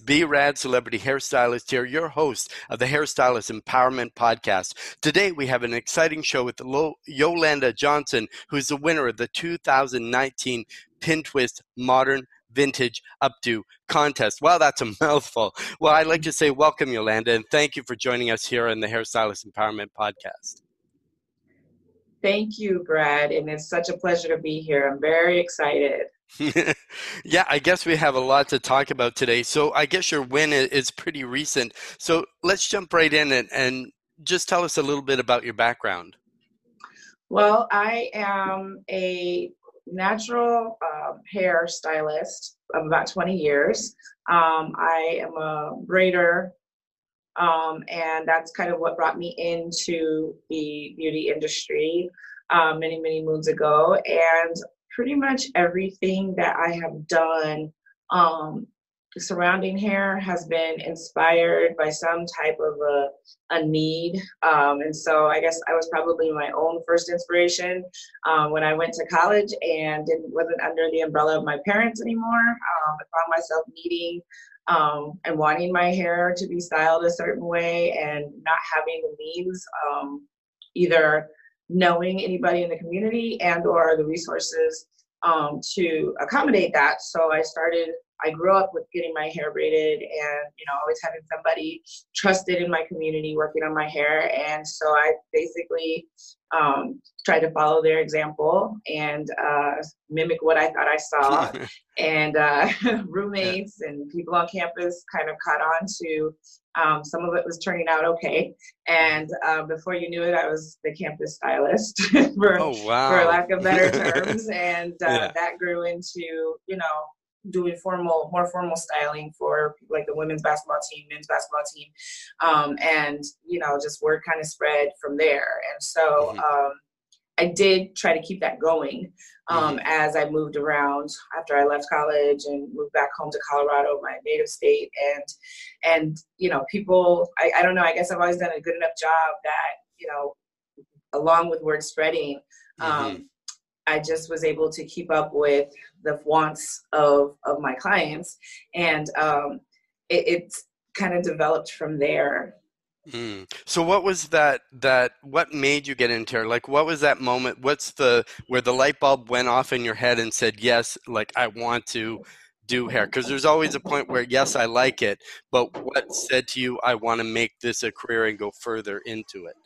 B Rad Celebrity Hairstylist here, your host of the Hairstylist Empowerment Podcast. Today we have an exciting show with Yolanda Johnson, who's the winner of the 2019 Pin Twist Modern Vintage Updo contest. Wow, that's a mouthful. Well, I'd like to say welcome, Yolanda, and thank you for joining us here on the Hairstylist Empowerment Podcast. Thank you, Brad, and it's such a pleasure to be here. I'm very excited. yeah, I guess we have a lot to talk about today. So I guess your win is pretty recent. So let's jump right in and, and just tell us a little bit about your background. Well, I am a natural uh, hair stylist of about 20 years. Um, I am a braider, um, and that's kind of what brought me into the beauty industry uh, many, many moons ago. And pretty much everything that I have done um, surrounding hair has been inspired by some type of a, a need. Um, and so I guess I was probably my own first inspiration um, when I went to college and didn't, wasn't under the umbrella of my parents anymore. Um, I found myself needing um, and wanting my hair to be styled a certain way and not having the means um, either knowing anybody in the community and or the resources um, to accommodate that. So I started, I grew up with getting my hair braided and, you know, always having somebody trusted in my community working on my hair. And so I basically um, tried to follow their example and uh, mimic what I thought I saw. and uh, roommates and people on campus kind of caught on to um, some of it was turning out okay. And uh, before you knew it, I was the campus stylist, for, oh, wow. for lack of better terms. And uh, yeah. that grew into, you know, doing formal, more formal styling for like the women's basketball team, men's basketball team, um, and you know, just word kind of spread from there. And so mm-hmm. um, I did try to keep that going um, mm-hmm. as I moved around after I left college and moved back home to Colorado, my native state. And and you know, people, I, I don't know. I guess I've always done a good enough job that you know, along with word spreading. Um, mm-hmm. I just was able to keep up with the wants of of my clients, and um, it, it's kind of developed from there. Mm. So what was that that what made you get into it? Like what was that moment? What's the where the light bulb went off in your head and said, "Yes, like I want to do hair." Because there's always a point where yes, I like it, but what said to you, "I want to make this a career and go further into it"?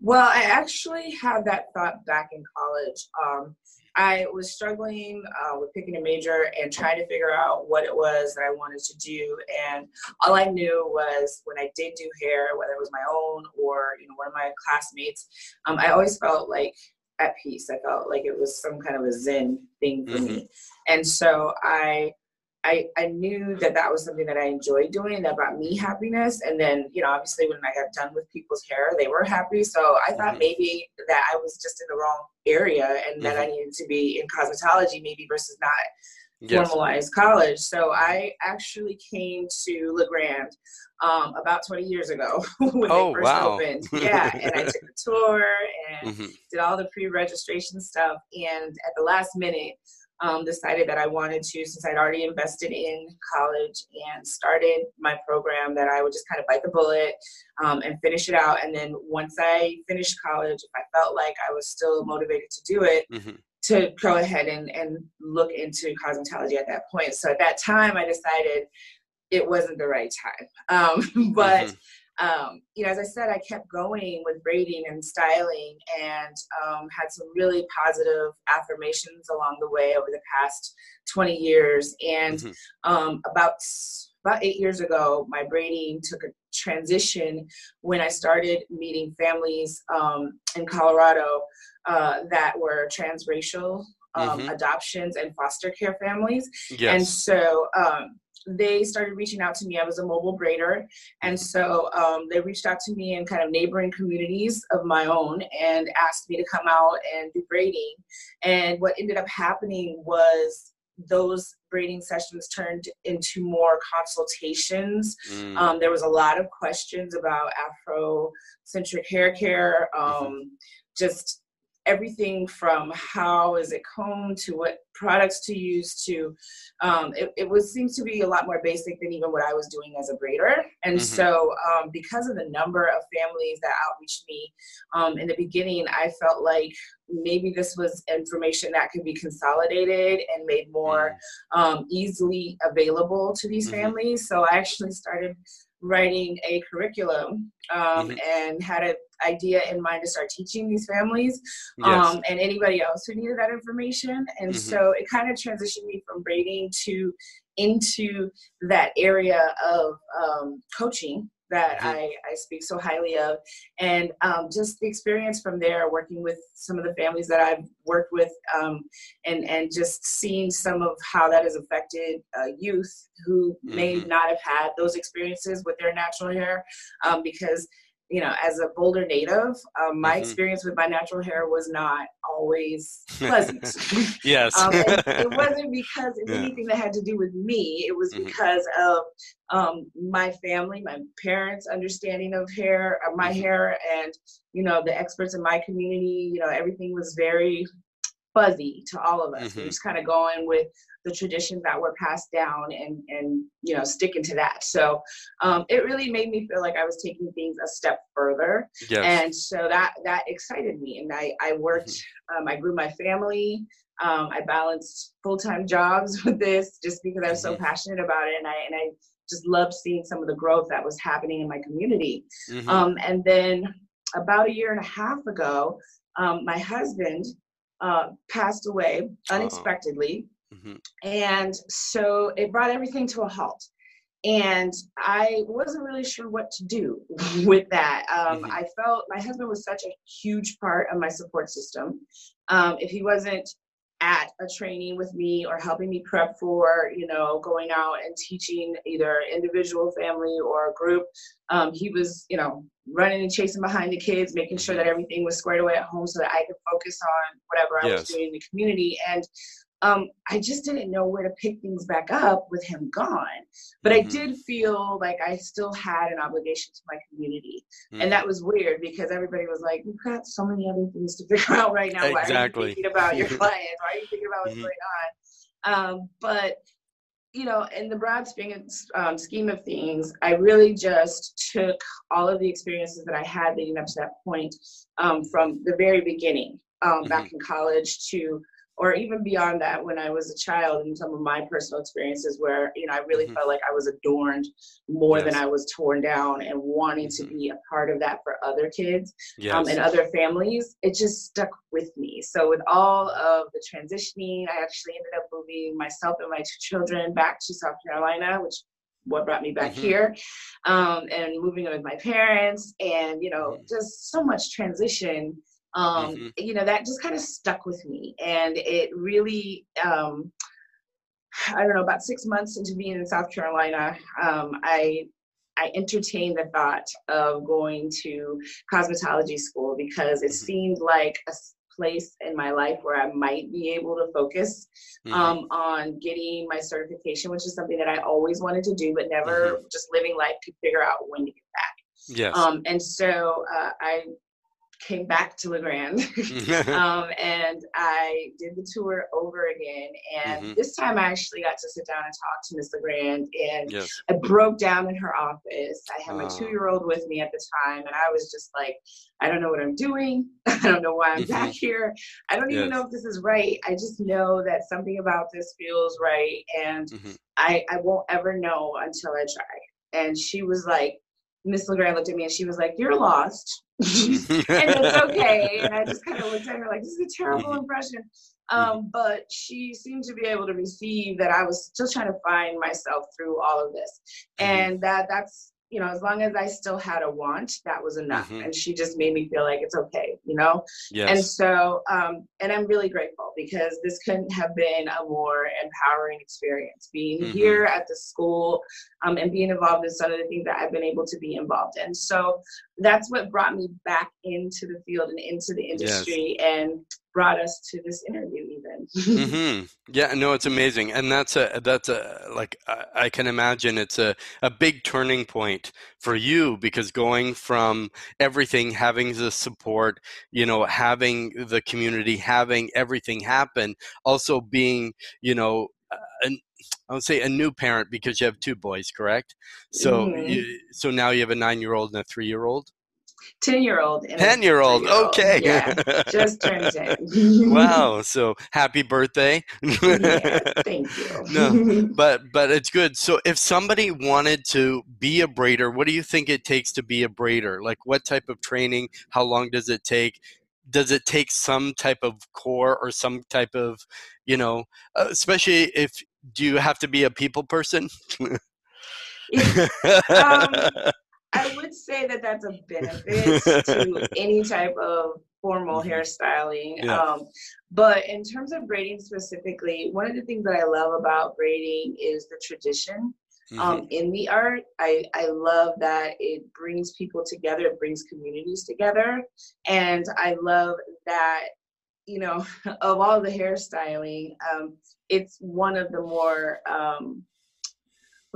Well, I actually had that thought back in college. Um, I was struggling uh, with picking a major and trying to figure out what it was that I wanted to do. And all I knew was when I did do hair, whether it was my own or you know one of my classmates, um, I always felt like at peace. I felt like it was some kind of a zen thing for mm-hmm. me. And so I I, I knew that that was something that I enjoyed doing that brought me happiness. And then, you know, obviously when I got done with people's hair, they were happy. So I thought mm-hmm. maybe that I was just in the wrong area and mm-hmm. that I needed to be in cosmetology maybe versus not yes. formalized college. So I actually came to LeGrand um, about 20 years ago when oh, they first wow. opened. Yeah, and I took a tour and mm-hmm. did all the pre-registration stuff. And at the last minute, um, decided that I wanted to, since I'd already invested in college and started my program, that I would just kind of bite the bullet um, and finish it out. And then once I finished college, if I felt like I was still motivated to do it, mm-hmm. to go ahead and, and look into cosmetology at that point. So at that time, I decided it wasn't the right time. Um, but mm-hmm um, you know, as I said, I kept going with braiding and styling and um, had some really positive affirmations along the way over the past 20 years. And mm-hmm. um, about about eight years ago, my braiding took a transition when I started meeting families um, in Colorado uh, that were transracial um, mm-hmm. adoptions and foster care families. Yes. And so um, they started reaching out to me. I was a mobile braider. And so um, they reached out to me in kind of neighboring communities of my own and asked me to come out and do braiding. And what ended up happening was those braiding sessions turned into more consultations. Mm. Um, there was a lot of questions about Afrocentric hair care, um, mm-hmm. just everything from how is it combed to what products to use to um, it, it was seems to be a lot more basic than even what I was doing as a braider. And mm-hmm. so um, because of the number of families that outreached me um, in the beginning, I felt like maybe this was information that could be consolidated and made more mm. um, easily available to these mm-hmm. families. So I actually started writing a curriculum um, mm-hmm. and had an idea in mind to start teaching these families yes. um, and anybody else who needed that information. And mm-hmm. so it kind of transitioned me from braiding to into that area of um, coaching that mm-hmm. I, I speak so highly of. And um, just the experience from there, working with some of the families that I've worked with, um, and, and just seeing some of how that has affected uh, youth who mm-hmm. may not have had those experiences with their natural hair um, because you know, as a Boulder native, um, my mm-hmm. experience with my natural hair was not always pleasant. yes. um, it wasn't because of yeah. anything that had to do with me. It was mm-hmm. because of um, my family, my parents' understanding of hair, of my mm-hmm. hair, and you know, the experts in my community. You know, everything was very fuzzy to all of us. Mm-hmm. We're just kind of going with the traditions that were passed down and and you know sticking to that. So um, it really made me feel like I was taking things a step further, yes. and so that that excited me. And I I worked, mm-hmm. um, I grew my family. Um, I balanced full time jobs with this just because I was mm-hmm. so passionate about it, and I and I just loved seeing some of the growth that was happening in my community. Mm-hmm. Um, and then about a year and a half ago, um, my husband uh, passed away unexpectedly. Mm-hmm. And so it brought everything to a halt. And I wasn't really sure what to do with that. Um, mm-hmm. I felt my husband was such a huge part of my support system. Um, if he wasn't at a training with me or helping me prep for you know going out and teaching either individual family or a group. Um, he was you know running and chasing behind the kids making sure that everything was squared away at home so that i could focus on whatever i yes. was doing in the community. And um, I just didn't know where to pick things back up with him gone. But mm-hmm. I did feel like I still had an obligation to my community. Mm-hmm. And that was weird because everybody was like, You've got so many other things to figure out right now. Exactly. Why are you thinking about your clients? Why are you thinking about what's mm-hmm. going on? Um, but you know, in the broad um, scheme of things, I really just took all of the experiences that I had leading up to that point um, from the very beginning, um, back mm-hmm. in college to or even beyond that when i was a child and some of my personal experiences where you know i really mm-hmm. felt like i was adorned more yes. than i was torn down and wanting mm-hmm. to be a part of that for other kids um, yes. um, and other families it just stuck with me so with all of the transitioning i actually ended up moving myself and my two children back to south carolina which what brought me back mm-hmm. here um, and moving with my parents and you know mm-hmm. just so much transition um, mm-hmm. you know that just kind of stuck with me and it really um, i don't know about six months into being in south carolina um, i I entertained the thought of going to cosmetology school because it mm-hmm. seemed like a place in my life where I might be able to focus mm-hmm. um, on getting my certification, which is something that I always wanted to do, but never mm-hmm. just living life could figure out when to get back. Yes. Um, and so uh, I came back to LeGrand um, and I did the tour over again. And mm-hmm. this time I actually got to sit down and talk to Miss LeGrand and yes. I broke down in her office. I had my uh. two year old with me at the time and I was just like, I don't know what I'm doing. I don't know why I'm mm-hmm. back here. I don't even know if this is right. I just know that something about this feels right and mm-hmm. I, I won't ever know until I try. And she was like, Miss LeGrand looked at me and she was like, You're lost. and it's okay. And I just kind of looked at her like, This is a terrible mm-hmm. impression. Um, but she seemed to be able to receive that I was still trying to find myself through all of this. Mm-hmm. And that that's you know, as long as I still had a want, that was enough. Mm-hmm. And she just made me feel like it's okay, you know? Yes. And so, um, and I'm really grateful because this couldn't have been a more empowering experience. Being mm-hmm. here at the school um, and being involved in some of the things that I've been able to be involved in. So that's what brought me back into the field and into the industry yes. and brought us to this interview even mm-hmm. Yeah, no, it's amazing, and that's a that's a like I can imagine it's a a big turning point for you because going from everything having the support, you know, having the community, having everything happen, also being you know an I would say a new parent because you have two boys, correct? So, mm-hmm. you, so now you have a nine-year-old and a three-year-old. 10 year old. 10 year old. Okay. Yeah. Just turned 10. wow. So happy birthday. yeah, thank you. no, but, but it's good. So if somebody wanted to be a braider, what do you think it takes to be a braider? Like what type of training? How long does it take? Does it take some type of core or some type of, you know, uh, especially if, do you have to be a people person? um, I would say that that's a benefit to any type of formal mm-hmm. hairstyling. Yeah. Um, but in terms of braiding specifically, one of the things that I love about braiding is the tradition. Um, mm-hmm. Um, in the art, I, I love that it brings people together, it brings communities together. And I love that, you know, of all the hairstyling, um, it's one of the more um,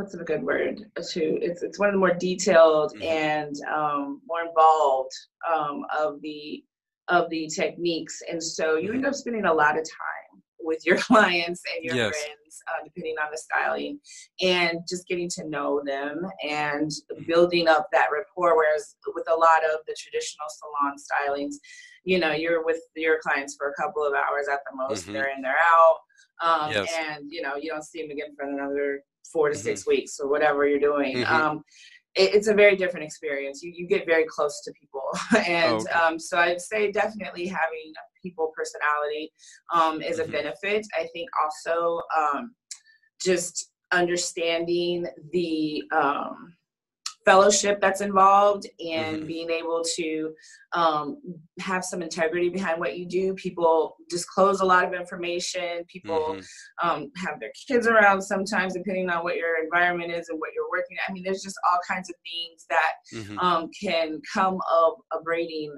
what's a good word to it's it's one of the more detailed mm-hmm. and um, more involved um, of the of the techniques and so you end mm-hmm. up spending a lot of time with your clients and your yes. friends uh, depending on the styling and just getting to know them and mm-hmm. building up that rapport whereas with a lot of the traditional salon stylings you know you're with your clients for a couple of hours at the most mm-hmm. they're in they're out um, yes. and you know you don't see them again for another four to mm-hmm. six weeks or whatever you're doing. Mm-hmm. Um, it, it's a very different experience. You, you get very close to people. and oh, okay. um, so I'd say definitely having a people personality um, is mm-hmm. a benefit. I think also um, just understanding the um, fellowship that's involved and mm-hmm. being able to um, have some integrity behind what you do. People disclose a lot of information. People mm-hmm. um, have their kids around sometimes, depending on what your environment is and what you're working at. I mean, there's just all kinds of things that mm-hmm. um, can come of a braiding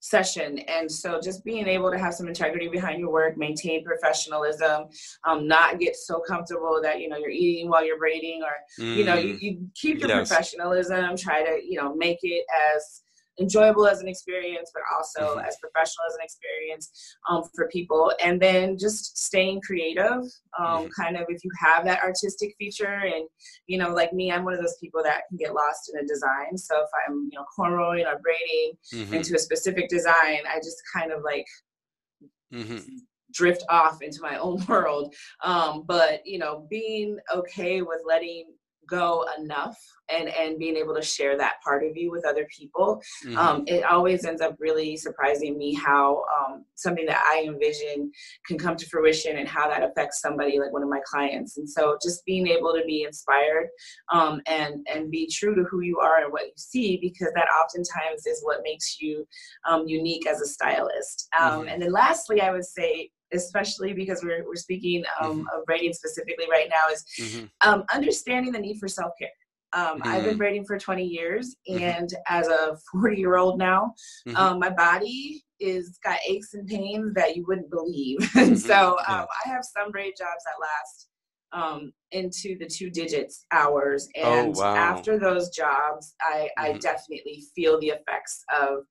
session. And so just being able to have some integrity behind your work, maintain professionalism, um, not get so comfortable that, you know, you're eating while you're braiding or, mm. you know, you, mm. you keep your yes. professionalism, try to, you know, make it as enjoyable as an experience, but also mm-hmm. as professional as an experience um, for people. And then just staying creative. Um, mm-hmm. Kind of if you have that artistic feature, and you know, like me, I'm one of those people that can get lost in a design. So if I'm, you know, cornrowing or braiding mm-hmm. into a specific design, I just kind of like mm-hmm. drift off into my own world. Um, but you know, being okay with letting go enough and and being able to share that part of you with other people mm-hmm. um, it always ends up really surprising me how um, something that i envision can come to fruition and how that affects somebody like one of my clients and so just being able to be inspired um, and and be true to who you are and what you see because that oftentimes is what makes you um, unique as a stylist um, mm-hmm. and then lastly i would say especially because we're, we're speaking um, mm-hmm. of braiding specifically right now, is mm-hmm. um, understanding the need for self care. Um, mm-hmm. I've been mm-hmm. braiding for 20 years, mm-hmm. and as a 40 year old now, mm-hmm. um, my body is got aches and pains that you wouldn't believe. and so yeah. Um, I have some braid jobs that last um, into the two digits hours, oh, and oh, wow. after those jobs, I, I definitely feel the effects of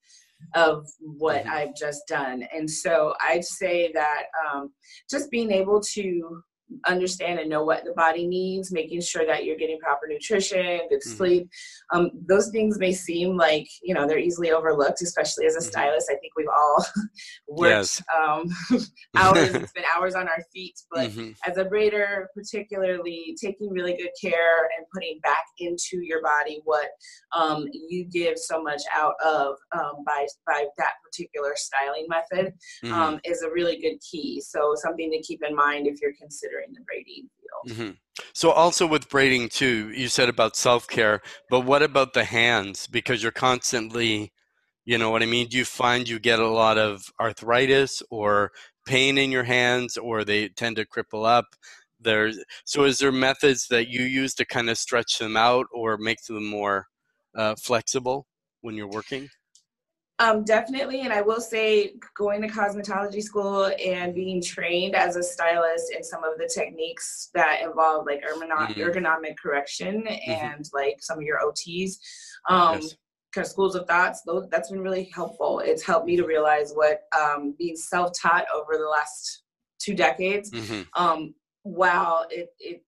of what mm-hmm. I've just done. And so I'd say that um, just being able to understand and know what the body needs, making sure that you're getting proper nutrition, good mm-hmm. sleep. Um, those things may seem like you know they're easily overlooked, especially as a mm-hmm. stylist. I think we've all worked yes. um, hours and spent hours on our feet, but mm-hmm. as a braider, particularly taking really good care and putting back into your body what um, you give so much out of um, by by that particular styling method mm-hmm. Um, is a really good key. So something to keep in mind if you're considering the braiding field. Mm-hmm. So also with braiding too, you said about self care, but what about the hands? Because you're constantly, you know what I mean. Do you find you get a lot of arthritis or pain in your hands, or they tend to cripple up? So is there methods that you use to kind of stretch them out or make them more uh, flexible when you're working? Um, definitely, and I will say, going to cosmetology school and being trained as a stylist in some of the techniques that involve like ergonomic, mm-hmm. ergonomic correction mm-hmm. and like some of your OTs, um, yes. kind of schools of thoughts. Those, that's been really helpful. It's helped me to realize what um, being self-taught over the last two decades. Mm-hmm. Um, while it it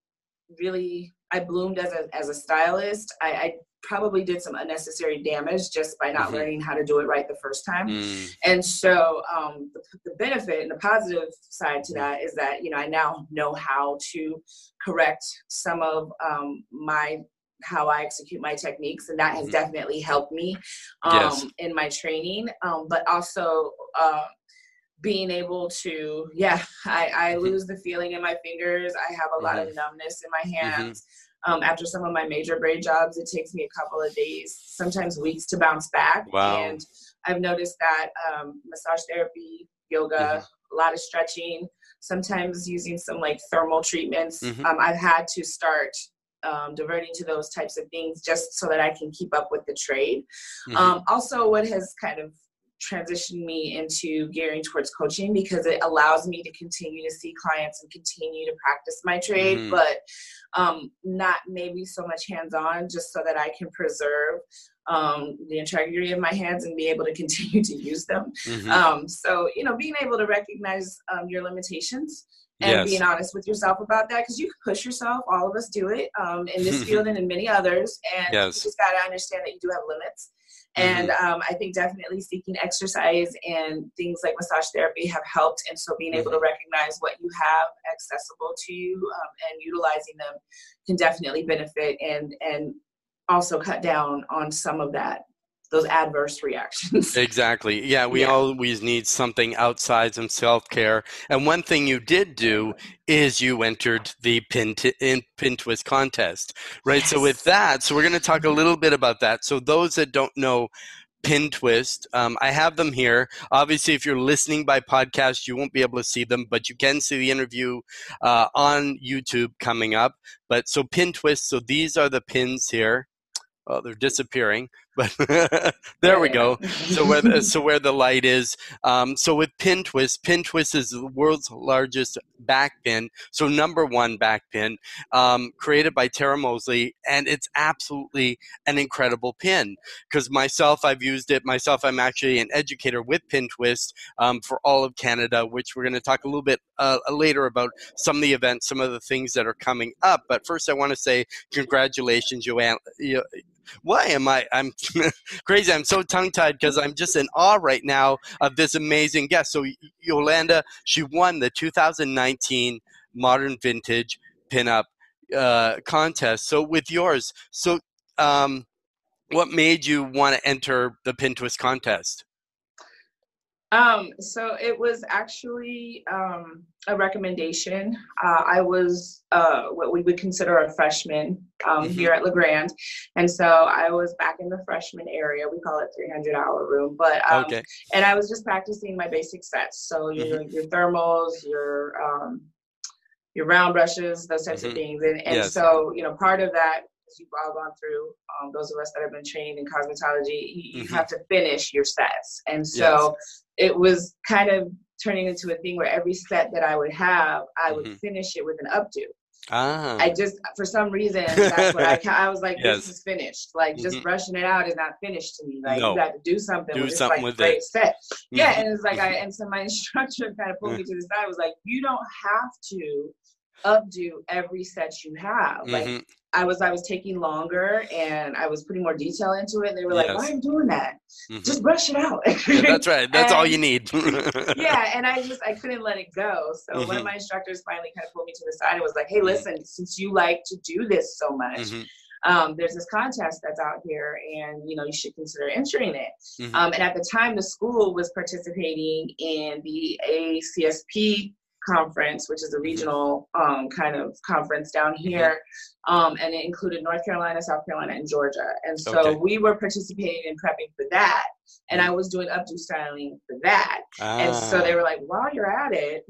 really I bloomed as a as a stylist, I, I probably did some unnecessary damage just by not mm-hmm. learning how to do it right the first time. Mm. And so um, the, the, benefit and the positive side to that is that, you know, I now know how to correct some of um, my how I execute my techniques, and that has mm-hmm. definitely helped me um, yes. in my training. Um, but also uh, being able to, yeah, I, I mm-hmm. lose the feeling in my fingers. I have a lot mm-hmm. of numbness in my mm-hmm. hands. Um, after some of my major braid jobs, it takes me a couple of days, sometimes weeks to bounce back. Wow. And I've noticed that um, massage therapy, yoga, mm-hmm. a lot of stretching, sometimes using some like thermal treatments. Mm-hmm. Um, I've had to start um, diverting to those types of things just so that I can keep up with the trade. Mm-hmm. Um, also, what has kind of transitioned me into gearing towards coaching because it allows me to continue to see clients and continue to practice my trade, mm-hmm. but um, not maybe so much hands on, just so that I can preserve um, the integrity of my hands and be able to continue to use them. Mm-hmm. Um, so, you know, being able to recognize um, your limitations and yes. being honest with yourself about that because you can push yourself all of us do it um, in this field and in many others and yes. you just got to understand that you do have limits and mm-hmm. um, I think definitely seeking exercise and things like massage therapy have helped. And so being able to mm-hmm. recognize what you have accessible to you um, and utilizing them can definitely benefit and and also cut down on some of that those adverse reactions. Exactly. Yeah, we yeah. always need something outside some self care. And one thing you did do is you entered the pin, t- in, pin twist contest, right? Yes. So with that, so we're going to talk a little bit about that. So those that don't know pin twist. Um, I have them here. Obviously, if you're listening by podcast, you won't be able to see them, but you can see the interview uh, on YouTube coming up. But so pin twist. So these are the pins here. Oh, they're disappearing but there we go. So where the, so where the light is. Um, so with pin twist, pin twist is the world's largest back pin. So number one back pin, um, created by Tara Mosley, and it's absolutely an incredible pin. Because myself, I've used it myself. I'm actually an educator with pin twist um, for all of Canada, which we're going to talk a little bit uh, later about some of the events, some of the things that are coming up. But first, I want to say congratulations, Joanne why am I? I'm crazy. I'm so tongue tied because I'm just in awe right now of this amazing guest. So Yolanda, she won the 2019 Modern Vintage Pinup uh, contest. So with yours, so um, what made you want to enter the pin twist contest? Um, so it was actually um, a recommendation. Uh, I was uh, what we would consider a freshman um, mm-hmm. here at LeGrand, and so I was back in the freshman area. We call it 300 hour room, but um, okay. And I was just practicing my basic sets. So your mm-hmm. your thermals, your um, your round brushes, those types mm-hmm. of things, and, and yes. so you know part of that you've all gone through, um, those of us that have been trained in cosmetology, you, mm-hmm. have to finish your sets. And so yes. it was kind of turning into a thing where every set that I would have, I would mm-hmm. finish it with an updo. Ah. I just, for some reason, that's what I, I was like, yes. this is finished. Like, mm-hmm. just brushing it out is not finished to me. Like, no. you got to do something do with something this, like, with great it. set. Yeah, mm-hmm. and it's like, I, and so my instructor kind of pulled me to the side, was like, you don't have to updo every set you have. Like, mm-hmm. I was I was taking longer and I was putting more detail into it. And they were like, "Why are you doing that? Mm-hmm. Just brush it out." yeah, that's right. That's and, all you need. yeah, and I just I couldn't let it go. So mm-hmm. one of mm-hmm. my instructors finally kind of pulled me to the side and was like, "Hey, mm-hmm. listen, since you like to do this so much." Mm-hmm. Um, there's this contest that's out here and you know you should consider entering it mm-hmm. um, and at the time the school was participating in the ACSP conference, which is a regional um, kind of conference down mm-hmm. here. Um, and it included North Carolina, South Carolina, and Georgia. And so okay. we were participating and prepping for that. And I was doing updo styling for that. Ah. And so they ah. were like, while you're at it,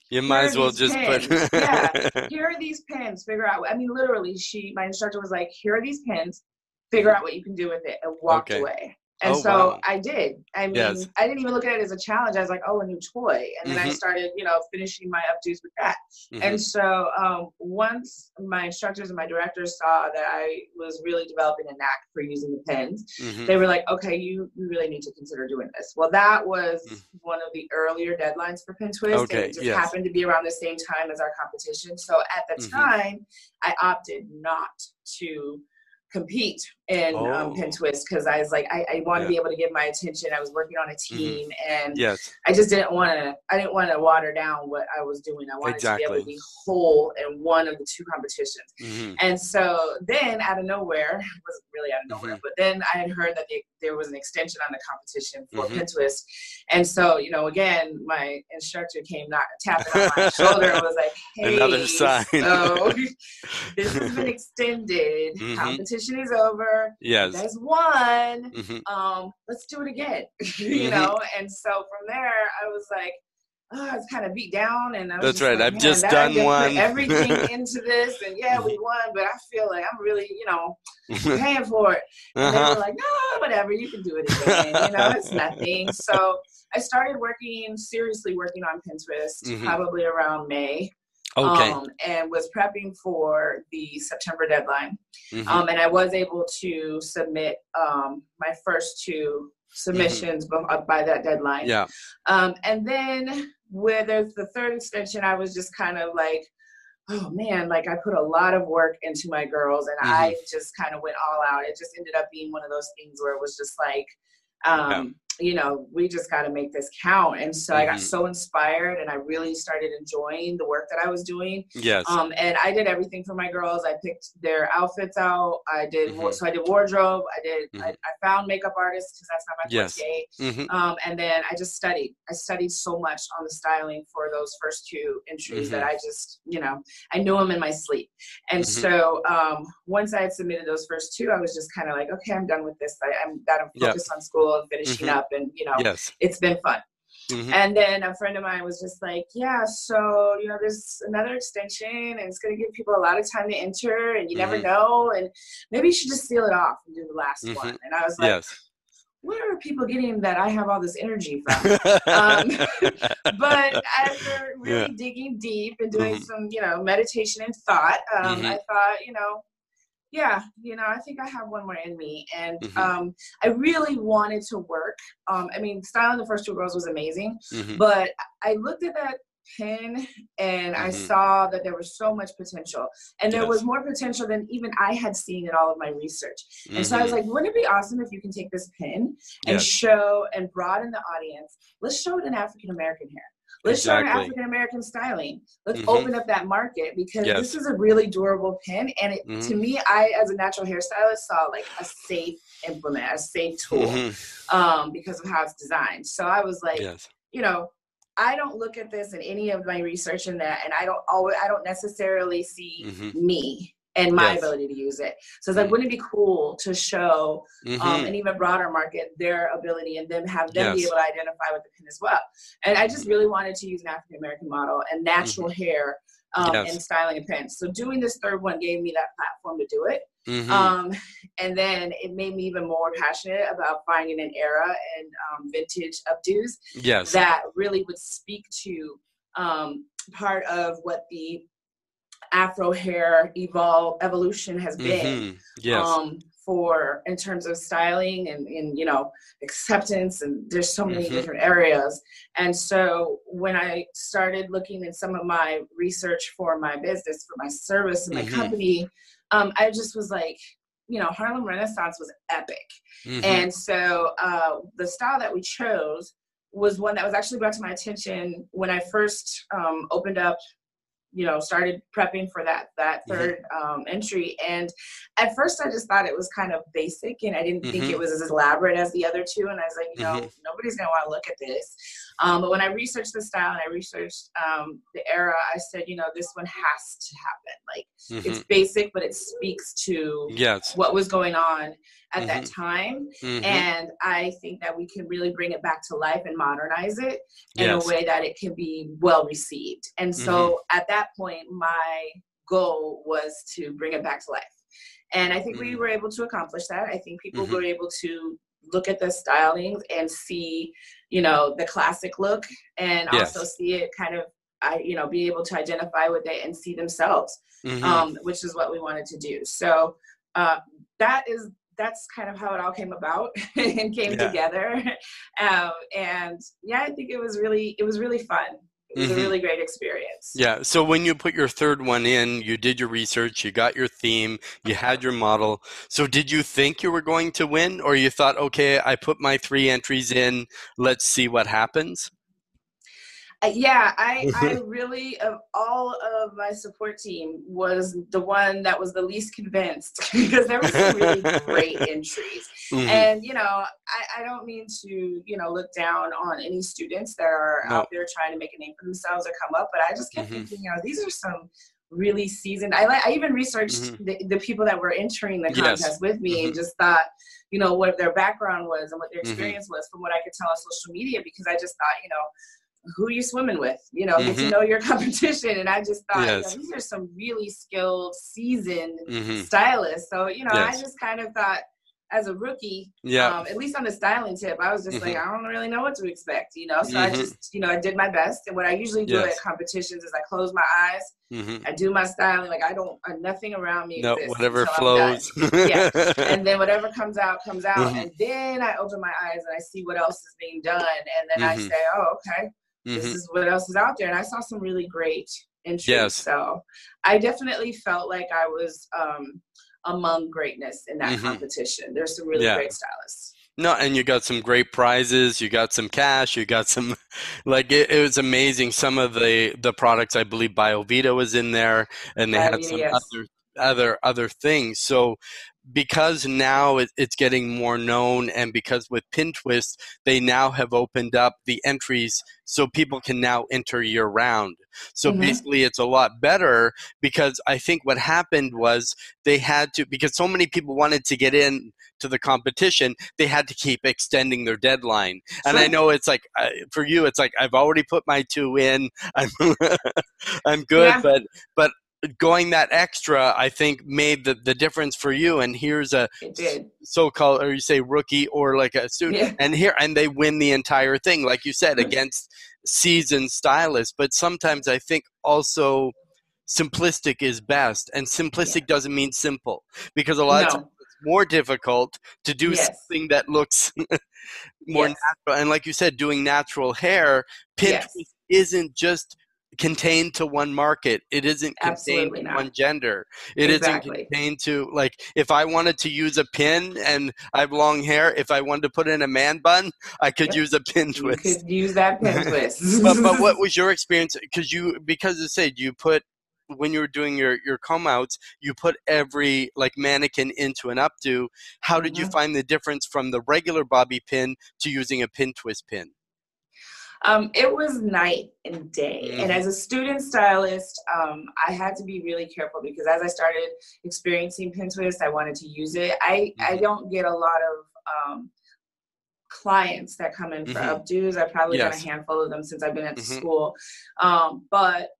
you might as well just pins. put. yeah, here are these pins. Figure out. I mean, literally, she, my instructor was like, here are these pins. Figure out what you can do with it, and walked okay. away. And Oh, so wow. I did. I mean, Yes. I didn't even look at it as a challenge. I was like, oh, a new toy. And then I Mhm. started, you know, finishing my updos with that. Mhm. And so um, once my instructors and my directors saw that I was really developing a knack for using the pens, Mhm. they were like, okay, you, you really need to consider doing this. Well, that was Mm. one of the earlier deadlines for Pin Twist. Okay, and it just yes. happened to be around the same time as our competition. So at the Mhm. time, I opted not to compete in um, Pin Oh. Twist because I was like, I, I want to Yeah. be able to give my attention. I was working on a team and Yes. I just didn't want to. I didn't want to water down what I was doing. I wanted to be able to be whole in one of the two competitions. Mhm. And so then, out of nowhere, it wasn't really out of nowhere, Mhm. but then I had heard that they, there was an extension on the competition for Mhm. Pin Twist. And so, you know, again, my instructor came not tapping on my shoulder and was like, "Hey, Another sign. so this has been extended. Mhm. Competition is over. Yes. guys won." Mhm. um, let's do it again, you know? And so from there, I was like, oh, I was kind of beat down. And I was That's right, like, I've just done I just put one." everything into this. And yeah, we won, but I feel like I'm really, you know, paying for it. And they uh-huh. were like, no, whatever, you can do it again. you know, it's nothing. So I started working, seriously working on Pin Twist Mhm. probably around May. Okay. Um, and was prepping for the September deadline. Mhm. Um, and I was able to submit um, my first two submissions Mm-hmm. by that deadline. yeah. Um, and then with the the third extension, I was just kind of like, oh man, like I put a lot of work into my girls and I Mm-hmm. just kind of went all out. It just ended up being one of those things where it was just like, um, you know, we just got to make this count. And so I got Mhm. so inspired and I really started enjoying the work that I was doing. Yes. Um, and I did everything for my girls. I picked their outfits out. I did Mhm. so I did wardrobe. I did. I, Mhm. I found makeup artists because that's not my Yes. forte. Mhm. Um, and then I just studied. I studied so much on the styling for those first two entries that Mhm. I just, you know, I knew them in my sleep. And so um, once I had submitted those first two, I was just kind of like, okay, I'm done with this. I, I'm got to focus Yep. on school and finishing up, and you know, Yes. it's been fun. Mhm. And then a friend of mine was just like, yeah, so, you know, there's another extension and it's going to give people a lot of time to enter and you never Mhm. know. And maybe you should just seal it off and do the last Mhm. one. And I was like, Yes. where are people getting that I have all this energy from? um, but after really Yeah. digging deep and doing Mhm. some, you know, meditation and thought, um, Mhm. I thought, you know, yeah, you know, I think I have one more in me. And Mhm. um, I really wanted to work. Um, I mean, styling the first two girls was amazing, Mhm. but I looked at that pin and I Mhm. saw that there was so much potential. And there Yes. was more potential than even I had seen in all of my research. And so I was Mhm. like, wouldn't it be awesome if you can take this pin and Yes. show and broaden the audience? Let's show it in African American hair. Let's show it. African American styling. Let's Mhm. open up that market because Yes. this is a really durable pin. And it, to Mhm. me, I, as a natural hairstylist, saw like a safe implement, a safe tool Mhm. um, because of how it's designed. So I was like, Yes. you know, I don't look at this in any of my research in that, and I don't always, I don't necessarily see Mhm. me and my Yes. ability to use it. So it's like, Mhm. wouldn't it be cool to show um, Mhm. an even broader market their ability and then have them be able to identify with the pin as well? And I just really wanted to use an African American model and natural hair um, Mm-hmm. Yes. and styling a pin. So doing this third one gave me that platform to do it. Mhm. Um, and then it made me even more passionate about finding an era and um, vintage updos yes. that really would speak to um, part of what the Afro hair evolve evolution has been Mhm. Yes. um, for in terms of styling and, and you know acceptance and there's so many Mhm. different areas and so when i started looking in some of my research for my business for my service and my Mhm. company um, i just was like you know harlem renaissance was epic Mhm. and so uh, the style that we chose was one that was actually brought to my attention when I first um, opened up, you know, started prepping for that that Mhm. 3rd um, entry. And at first, I just thought it was kind of basic, and I didn't think Mhm. it was as elaborate as the other two. And I was like, you know, Mhm. nobody's gonna want to look at this. Um, but when I researched the style and I researched um, the era, I said, you know, this one has to happen. Like it's Mhm. basic, but it speaks to Yes. what was going on at that Mhm. time Mhm. and i think that we can really bring it back to life and modernize it in Yes. a way that it can be well received and so at that point my goal was to bring it back to life and i think we Mhm. were able to accomplish that i think people Mhm. were able to look at the stylings and see, you know, the classic look and yes. also see it kind of I, you know, be able to identify with it and see themselves, mm-hmm. um, which is what we wanted to do. So uh, that is that's kind of how it all came about and came yeah. together. Um, and yeah, I think it was really it was really fun. It was mm-hmm. a really great experience. Yeah. So when you put your third one in, you did your research, you got your theme, you had your model. So did you think you were going to win, or you thought, okay, I put my three entries in, let's see what happens? Uh, yeah, I, I really of all of my support team was the one that was the least convinced because there were some really great entries. Mm-hmm. And you know, I, I don't mean to you know look down on any students that are no. out there trying to make a name for themselves or come up, but I just kept mm-hmm. thinking, you know, these are some really seasoned. I like I even researched mm-hmm. the, the people that were entering the contest yes. with me and mm-hmm. just thought, you know, what their background was and what their mm-hmm. experience was from what I could tell on social media because I just thought, you know who are you swimming with? You know, mm-hmm. get to mm-hmm. know your competition. And I just thought, yes. you know, these are some really skilled, seasoned mm-hmm. stylists. So, you know, yes. I just kind of thought, as a rookie, yeah. Um, at least on the styling tip, I was just mm-hmm. like, I don't really know what to expect, you know. So mm-hmm. I just, you know, I did my best. And what I usually do yes. at competitions is I close my eyes, mm-hmm. I do my styling, like I don't, uh, nothing around me. No, whatever flows. yeah, and then whatever comes out comes out, mm-hmm. and then I open my eyes and I see what else is being done, and then I mm-hmm. say, oh, okay, mm-hmm. this is what else is out there. And I saw some really great entries. Yes. So I definitely felt like I was um, among greatness in that mm-hmm. competition. There's some really yeah. great stylists. No, and you got some great prizes. You got some cash. You got some, like it, it was amazing. Some of the the products, I believe, BioVita was in there, and they had some yes. other other other things. So because now it's getting more known and because with Pintwist they now have opened up the entries so people can now enter year round so mm-hmm. basically it's a lot better because i think what happened was they had to because so many people wanted to get in to the competition they had to keep extending their deadline and i know it's like uh, for you it's like i've already put my two in i'm i'm good yeah. but but going that extra, I think, made the, the difference for you. And here's a so-called, or you say rookie, or like a student, yeah. and here and they win the entire thing, like you said, mm-hmm. against seasoned stylists. But sometimes I think also simplistic is best, and simplistic yeah. doesn't mean simple because a lot no. of times it's more difficult to do yes. something that looks more yes. natural. And like you said, doing natural hair, Pin Twist yes. isn't just contained to one market. It isn't contained to one gender. It exactly. not contained to like if I wanted to use a pin and I have long hair, if I wanted to put in a man bun, I could use a pin twist. You could use that pin twist. but but what was your experience? Because you because it said you put when you were doing your your comb outs, you put every like mannequin into an updo. How did mm-hmm. you find the difference from the regular bobby pin to using a pin twist pin? Um, it was night and day. Mm. And as a student stylist, um, I had to be really careful because as I started experiencing Pin Twist, I wanted to use it. I, mm. I mm-hmm. don't get a lot of um, clients that come in for mm-hmm. updos. I've probably yes. done a handful of them since I've been at mm-hmm. school. Um, but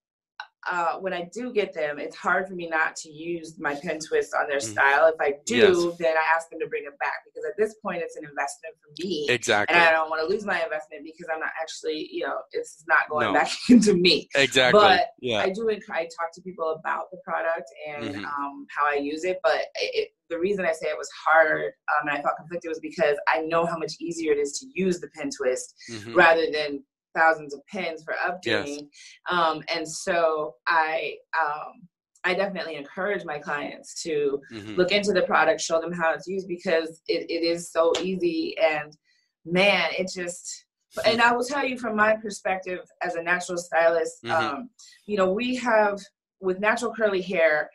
uh, when I do get them, it's hard for me not to use my pin twist on their mm. style. If I do, yes. then I ask them to bring it back because at this point, it's an investment for me. Exactly. And I don't want to lose my investment because I'm not actually, you know, it's not going no. back into me. Exactly. But yeah. I do. I talk to people about the product and mm-hmm. um, how I use it. But it, the reason I say it was hard um, and I felt conflicted was because I know how much easier it is to use the pin twist mm-hmm. rather than thousands of pins for updating. Yes. Um, and so I, um, I definitely encourage my clients to mm-hmm. look into the product, show them how it's used because it, it is so easy. And man, it just, and I will tell you from my perspective as a natural stylist, mm-hmm. um, you know, we have with natural curly hair,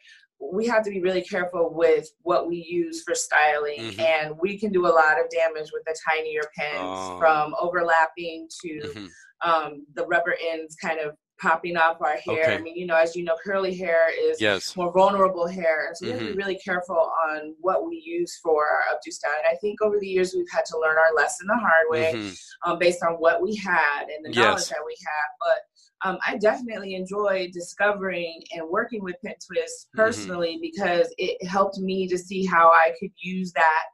we have to be really careful with what we use for styling mm-hmm. and we can do a lot of damage with the tinier pins oh. from overlapping to mm-hmm. um, the rubber ends kind of popping off our hair okay. i mean you know as you know curly hair is yes. more vulnerable hair so we mm-hmm. have to be mm-hmm. really careful on what we use for our updo style and i think over the years we've had to learn our lesson the hard way mm-hmm. um, based on what we had and the knowledge yes. that we have but um, I definitely enjoy discovering and working with Pin Twist mm-hmm. personally mm-hmm. because it helped me to see how I could use that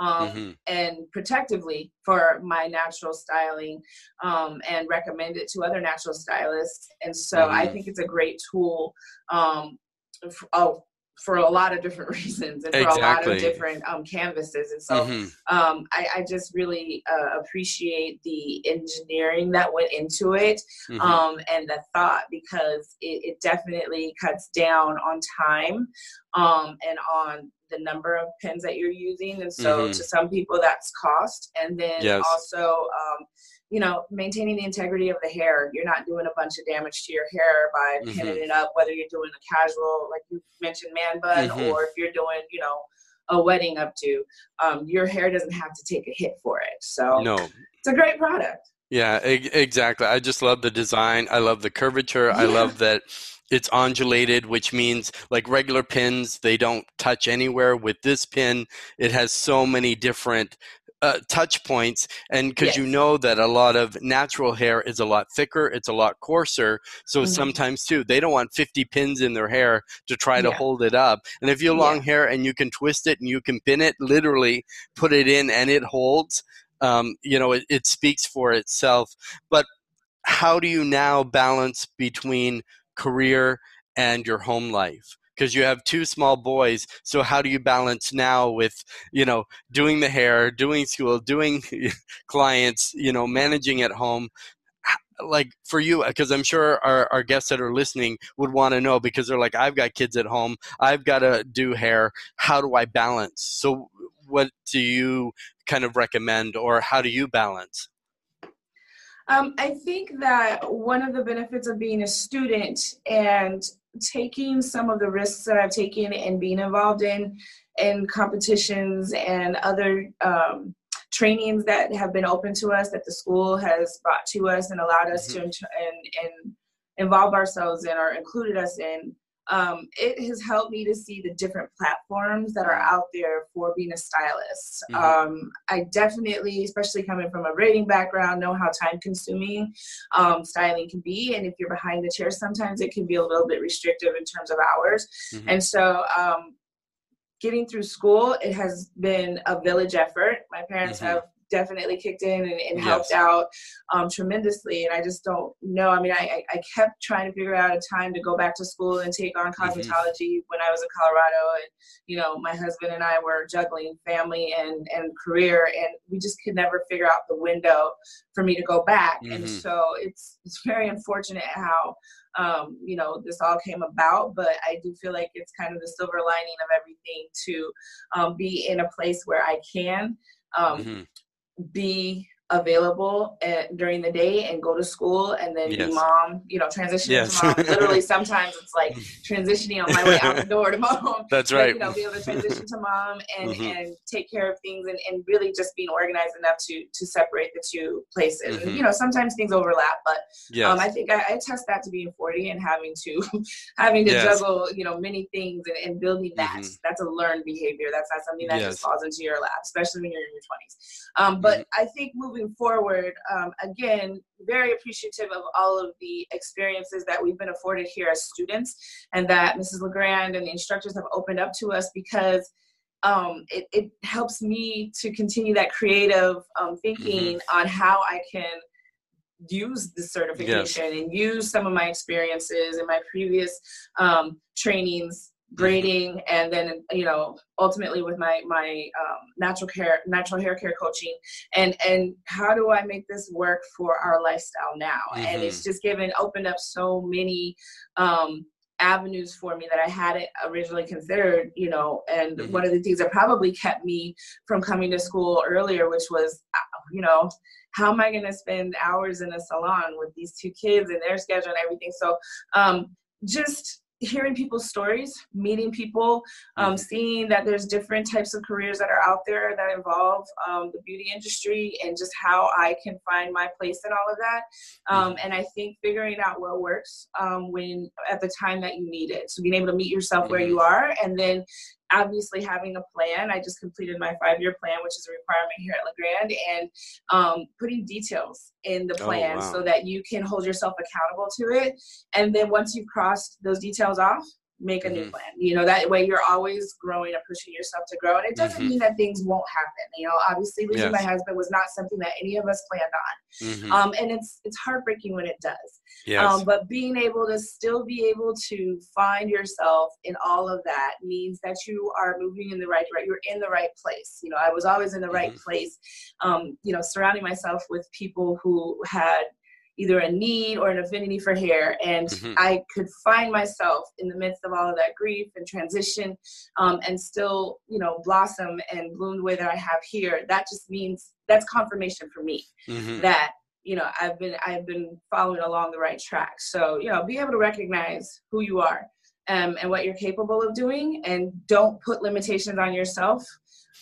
um, mm-hmm. and protectively for my natural styling um, and recommend it to other natural stylists. And so mm-hmm. I think it's a great tool. Um, for, oh, for a lot of different reasons and for exactly. a lot of different um, canvases. And so mm-hmm. um, I, I, just really uh, appreciate the engineering that went into it mm-hmm. um, and the thought because it, it, definitely cuts down on time um, and on the number of pins that you're using. And so mm-hmm. to some people, that's cost. And then yes. also, um, you know, maintaining the integrity of the hair. You're not doing a bunch of damage to your hair by mm-hmm. pinning it up, whether you're doing a casual, like you mentioned, man bun, mm-hmm. or if you're doing, you know, a wedding updo. Um, your hair doesn't have to take a hit for it. So no, it's a great product. Yeah, e- exactly. I just love the design. I love the curvature. Yeah. I love that it's undulated, which means like regular pins, they don't touch anywhere. With this pin, it has so many different uh, touch points and because yes. you know that a lot of natural hair is a lot thicker it's a lot coarser so mm-hmm. sometimes too they don't want 50 pins in their hair to try to yeah. hold it up and if you have long yeah. hair and you can twist it and you can pin it literally put it in and it holds um, you know it, it speaks for itself but how do you now balance between career and your home life because you have two small boys so how do you balance now with you know doing the hair doing school doing clients you know managing at home? Like for you because i'm sure our, our guests that are listening would want to know because they're like i've got kids at home. I've got to do hair. How do i balance? So what do you kind of recommend or how do you balance? Um, I think that one of the benefits of being a student and taking some of the risks that I've taken and being involved in in competitions and other um, trainings that have been open to us that the school has brought to us and allowed us mm-hmm. to and, and involve ourselves in or included us in um, it has helped me to see the different platforms that are out there for being a stylist. Mm-hmm. Um, I definitely, especially coming from a braiding background, know how time consuming um, styling can be. And if you're behind the chair, sometimes it can be a little bit restrictive in terms of hours. Mm-hmm. And so, um, getting through school, it has been a village effort. My parents mm-hmm. have definitely kicked in and, and helped yes. out um, tremendously. And I just don't know. I mean, I, I kept trying to figure out a time to go back to school and take on mm-hmm. cosmetology mm-hmm. when I was in Colorado. And, you know, my husband and I were juggling family and, and career, and we just could never figure out the window for me to go back. Mm-hmm. And so it's, it's very unfortunate how um, you know, this all came about, but I do feel like it's kind of the silver lining of everything to um, be in a place where I can um, mm-hmm be available at, during the day and go to school and then yes. be mom, you know, transitioning yes. to mom. Literally, sometimes it's like transitioning on my way out the door to mom. That's right. you know, be able to transition to mom and, mm-hmm. and take care of things and, and really just being organized enough to to separate the two places. Mm-hmm. And, you know, sometimes things overlap, but yes. um, I think I, I, test that to being 40 and having to having to juggle, you know, many things and, and building that. Mm-hmm. That's a learned behavior. That's not something that just falls into your lap, especially when you're in your 20s. Um, but mm-hmm. I think moving moving forward, um, again, very appreciative of all of the experiences that we've been afforded here as students and that Mrs. LeGrand and the instructors have opened up to us because um, it, it, helps me to continue that creative um, thinking mm-hmm. on how I can use the certification yes. and use some of my experiences and my previous um, trainings braiding and then you know ultimately with my my um, natural care natural hair care coaching and and how do i make this work for our lifestyle now mm-hmm. and it's just given opened up so many um, avenues for me that i hadn't originally considered you know and mm-hmm. one of the things that probably kept me from coming to school earlier which was uh, you know how am i going to spend hours in a salon with these two kids and their schedule and everything so um, just hearing people's stories, meeting people, um, mm-hmm. seeing that there's different types of careers that are out there that involve um, the beauty industry and just how I can find my place in all of that. Um, mm-hmm. and I think figuring out what works um, when at the time that you need it. So being able to meet yourself where you are and then obviously having a plan. I just completed my five year plan, which is a requirement here at LeGrand, and um, putting details in the oh, plan oh, wow. so that you can hold yourself accountable to it. And then once you've crossed those details off, make a mm-hmm. new plan. You know, that way you're always growing and pushing yourself to grow. And it doesn't mm-hmm. mean that things won't happen. You know, obviously losing yes. my husband was not something that any of us planned on. Mm-hmm. Um, and it's it's heartbreaking when it does. Yes. Um, but being able to still be able to find yourself in all of that means that you are moving in the right right. You're in the right place. You know, I was always in the right mm-hmm. place. Um, you know, surrounding myself with people who had either a need or an affinity for hair. And mm-hmm. I could find myself in the midst of all of that grief and transition um, and still, you know, blossom and bloom the way that I have here. That just means that's confirmation for me mm-hmm. that you know i've been i've been following along the right track so you know be able to recognize who you are um, and what you're capable of doing and don't put limitations on yourself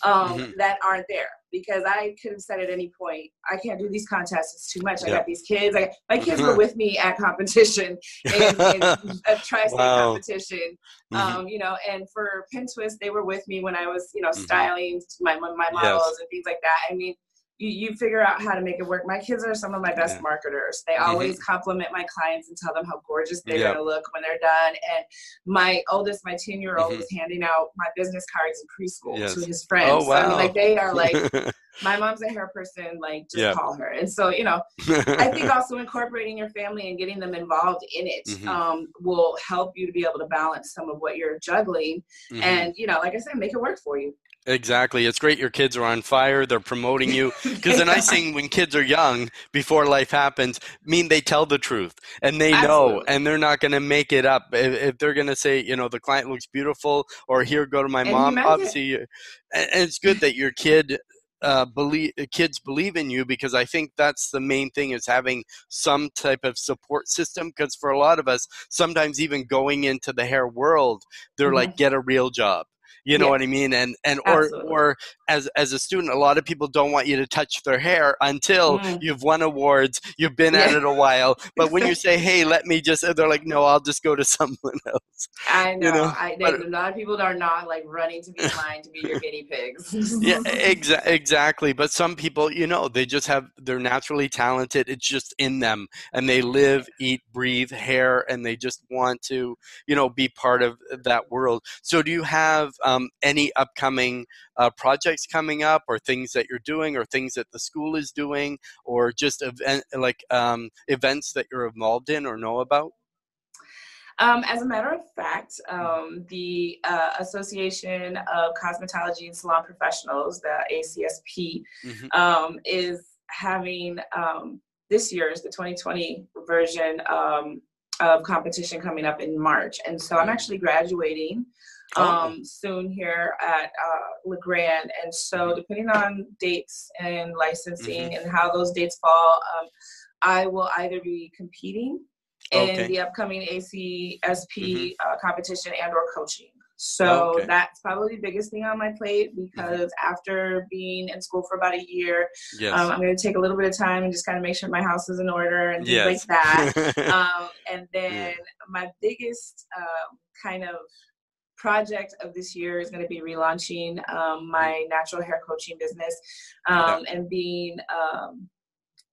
um, mm-hmm. that aren't there because I could have said at any point, I can't do these contests. It's too much. I got these kids. I, my kids were with me at competition and, and a tri-state wow. competition. Mm-hmm. Um, you know, and for Pin Twist, they were with me when I was, you know, mm-hmm. styling my my models yes. and things like that. I mean, you, you figure out how to make it work. My kids are some of my best yeah. marketers. They mm-hmm. always compliment my clients and tell them how gorgeous they're yep. gonna look when they're done. And my oldest, my 10 year old, mm-hmm. is handing out my business cards in preschool yes. to his friends. Oh, wow. So, I mean, like they are like, my mom's a hair person, like just yep. call her. And so, you know, I think also incorporating your family and getting them involved in it mm-hmm. um, will help you to be able to balance some of what you're juggling. Mm-hmm. And, you know, like I said, make it work for you. Exactly. It's great your kids are on fire. They're promoting you. Because the nice thing when kids are young, before life happens, mean they tell the truth and they Absolutely. know and they're not going to make it up. If, if they're going to say, you know, the client looks beautiful or here, go to my and mom, obviously. It. And it's good that your kid uh, believe kids believe in you because I think that's the main thing is having some type of support system. Because for a lot of us, sometimes even going into the hair world, they're mm-hmm. like, get a real job you know yeah. what i mean and and or or as as a student a lot of people don't want you to touch their hair until mm. you've won awards you've been yeah. at it a while but when you say hey let me just they're like no i'll just go to someone else i know, you know? I, they, but, a lot of people are not like running to be mine to be your guinea pigs yeah exa- exactly but some people you know they just have they're naturally talented it's just in them and they live eat breathe hair and they just want to you know be part of that world so do you have um, um, any upcoming uh, projects coming up or things that you're doing or things that the school is doing or just event, like um, events that you're involved in or know about? Um, as a matter of fact, um, the uh, Association of Cosmetology and Salon Professionals, the ACSP, mm-hmm. um, is having um, this year's the 2020 version um, of competition coming up in March. And so I'm actually graduating Oh. um, soon here at uh, LeGrand. And so, mm-hmm. depending on dates and licensing mm-hmm. and how those dates fall, um, I will either be competing okay. in the upcoming ACSP mm-hmm. uh, competition and or coaching. So okay. that's probably the biggest thing on my plate mm-hmm. because mm-hmm. after being in school for about a year, yes. um, I'm going to take a little bit of time and just kind of make sure my house is in order and things yes. like that. um, and then yeah. my biggest um, kind of project of this year is going to be relaunching um, my natural hair coaching business um, and being um,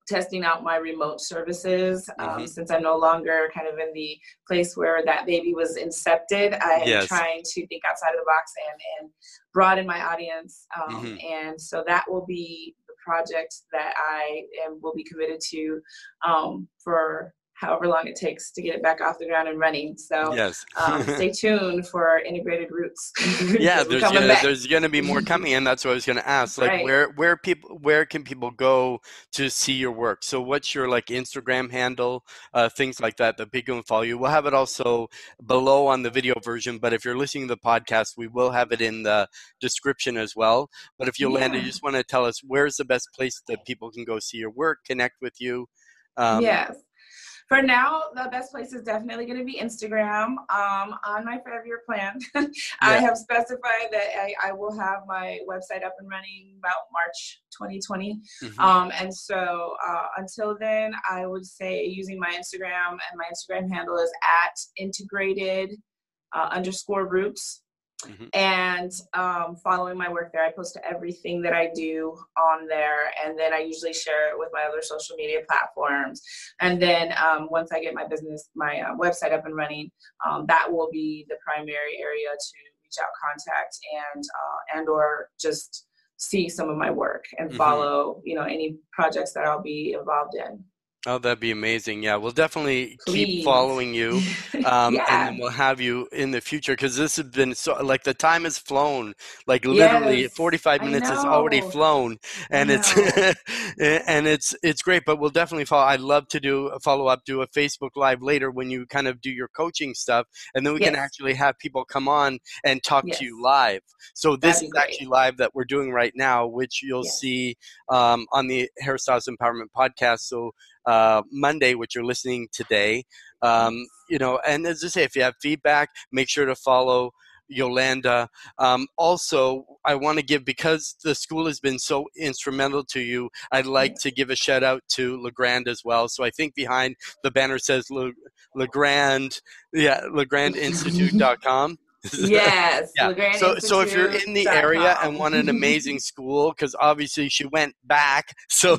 testing out my remote services um, mm-hmm. since i'm no longer kind of in the place where that baby was incepted i am yes. trying to think outside of the box and, and broaden my audience um, mm-hmm. and so that will be the project that i am, will be committed to um, for however long it takes to get it back off the ground and running. So yes. um, stay tuned for integrated roots. yeah, there's gonna, there's gonna be more coming, and that's what I was gonna ask. Like right. where where people where can people go to see your work? So what's your like Instagram handle, uh, things like that that people can follow you. We'll have it also below on the video version, but if you're listening to the podcast, we will have it in the description as well. But if Yolanda, yeah. you just want to tell us where's the best place that people can go see your work, connect with you. Um, yes for now, the best place is definitely going to be Instagram. Um, on my five-year plan, yeah. I have specified that I, I, will have my website up and running about March 2020. Mm-hmm. Um, and so uh, until then, I would say using my Instagram, and my Instagram handle is at integrated uh, underscore roots. Mm-hmm. And um, following my work there, I post everything that I do on there, and then I usually share it with my other social media platforms. And then um, once I get my business, my uh, website up and running, um, that will be the primary area to reach out, contact, and uh, and or just see some of my work and mm-hmm. follow, mm-hmm. you know, any projects that I'll be involved in. Oh, that'd be amazing. Yeah, we'll definitely Please. keep following you. Um, yeah. And we'll have you in the future because this has been so, like, the time has flown. Like, literally, yes, 45 minutes has already flown. And it's, and it's, it's great, but we'll definitely follow. I'd love to do a follow up, do a Facebook Live later when you kind of do your coaching stuff. And then we yes. can actually have people come on and talk yes. to you live. So, this is great. actually live that we're doing right now, which you'll see um, on the Hairstylist Empowerment podcast. So, uh, Monday, which you're listening today. Um, you know, and as I say, if you have feedback, make sure to follow Yolanda. Um, also, I want to give because the school has been so instrumental to you. I'd like to give a shout out to Legrand as well. So I think behind the banner says Le, Legrand, yeah, LegrandInstitute.com. yes. yeah. So, so if you're in the area and want an amazing school, because obviously she went back, so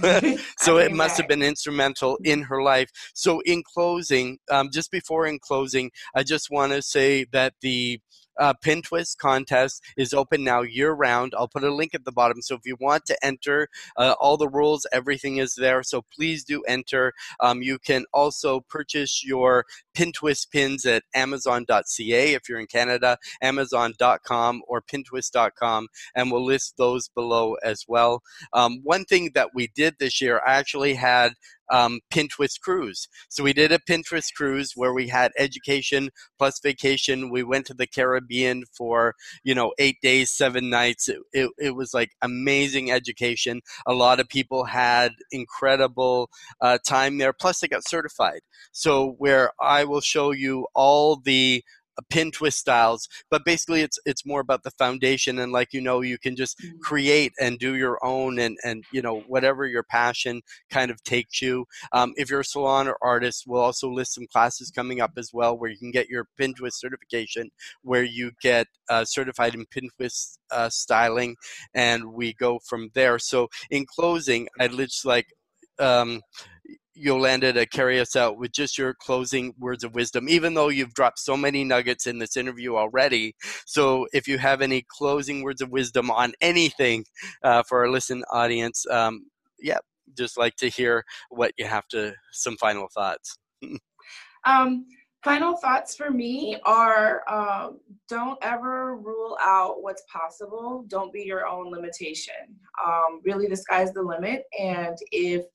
so it must back. have been instrumental in her life. So, in closing, um, just before in closing, I just want to say that the uh, Pin Twist contest is open now year round. I'll put a link at the bottom. So if you want to enter, uh, all the rules, everything is there. So please do enter. Um, you can also purchase your Pin Twist pins at Amazon.ca if you're in Canada, Amazon.com or Pintwist.com, and we'll list those below as well. Um, one thing that we did this year, I actually had um, Pin Twist cruise. So we did a Pin Twist cruise where we had education plus vacation. We went to the Caribbean for you know eight days, seven nights. It, it, it was like amazing education. A lot of people had incredible uh, time there. Plus they got certified. So where I will show you all the pin twist styles but basically it's it's more about the foundation and like you know you can just mm-hmm. create and do your own and and you know whatever your passion kind of takes you um, if you're a salon or artist we'll also list some classes coming up as well where you can get your pin twist certification where you get uh, certified in pin twist uh, styling and we go from there so in closing i'd just like um, Yolanda to carry us out with just your closing words of wisdom, even though you've dropped so many nuggets in this interview already. So, if you have any closing words of wisdom on anything uh, for our listen audience, um, yeah, just like to hear what you have to, some final thoughts. um, final thoughts for me are um, don't ever rule out what's possible. Don't be your own limitation. Um, really the sky's the limit. And if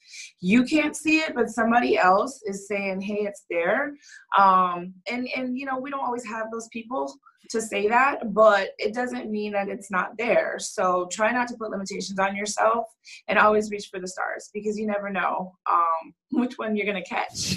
you can't see it but somebody else is saying hey it's there um, and and you know we don't always have those people to say that but it doesn't mean that it's not there. So try not to put limitations on yourself and always reach for the stars because you never know um, which one you're going to catch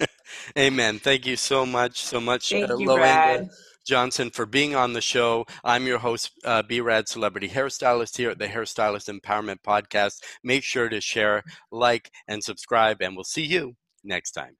Amen. Thank you so much, so much, Thank uh, you, Brad. Johnson, for being on the show. I'm your host, uh, B Rad Celebrity Hairstylist here at the Hairstylist Empowerment Podcast. Make sure to share, like, and subscribe, and we'll see you next time.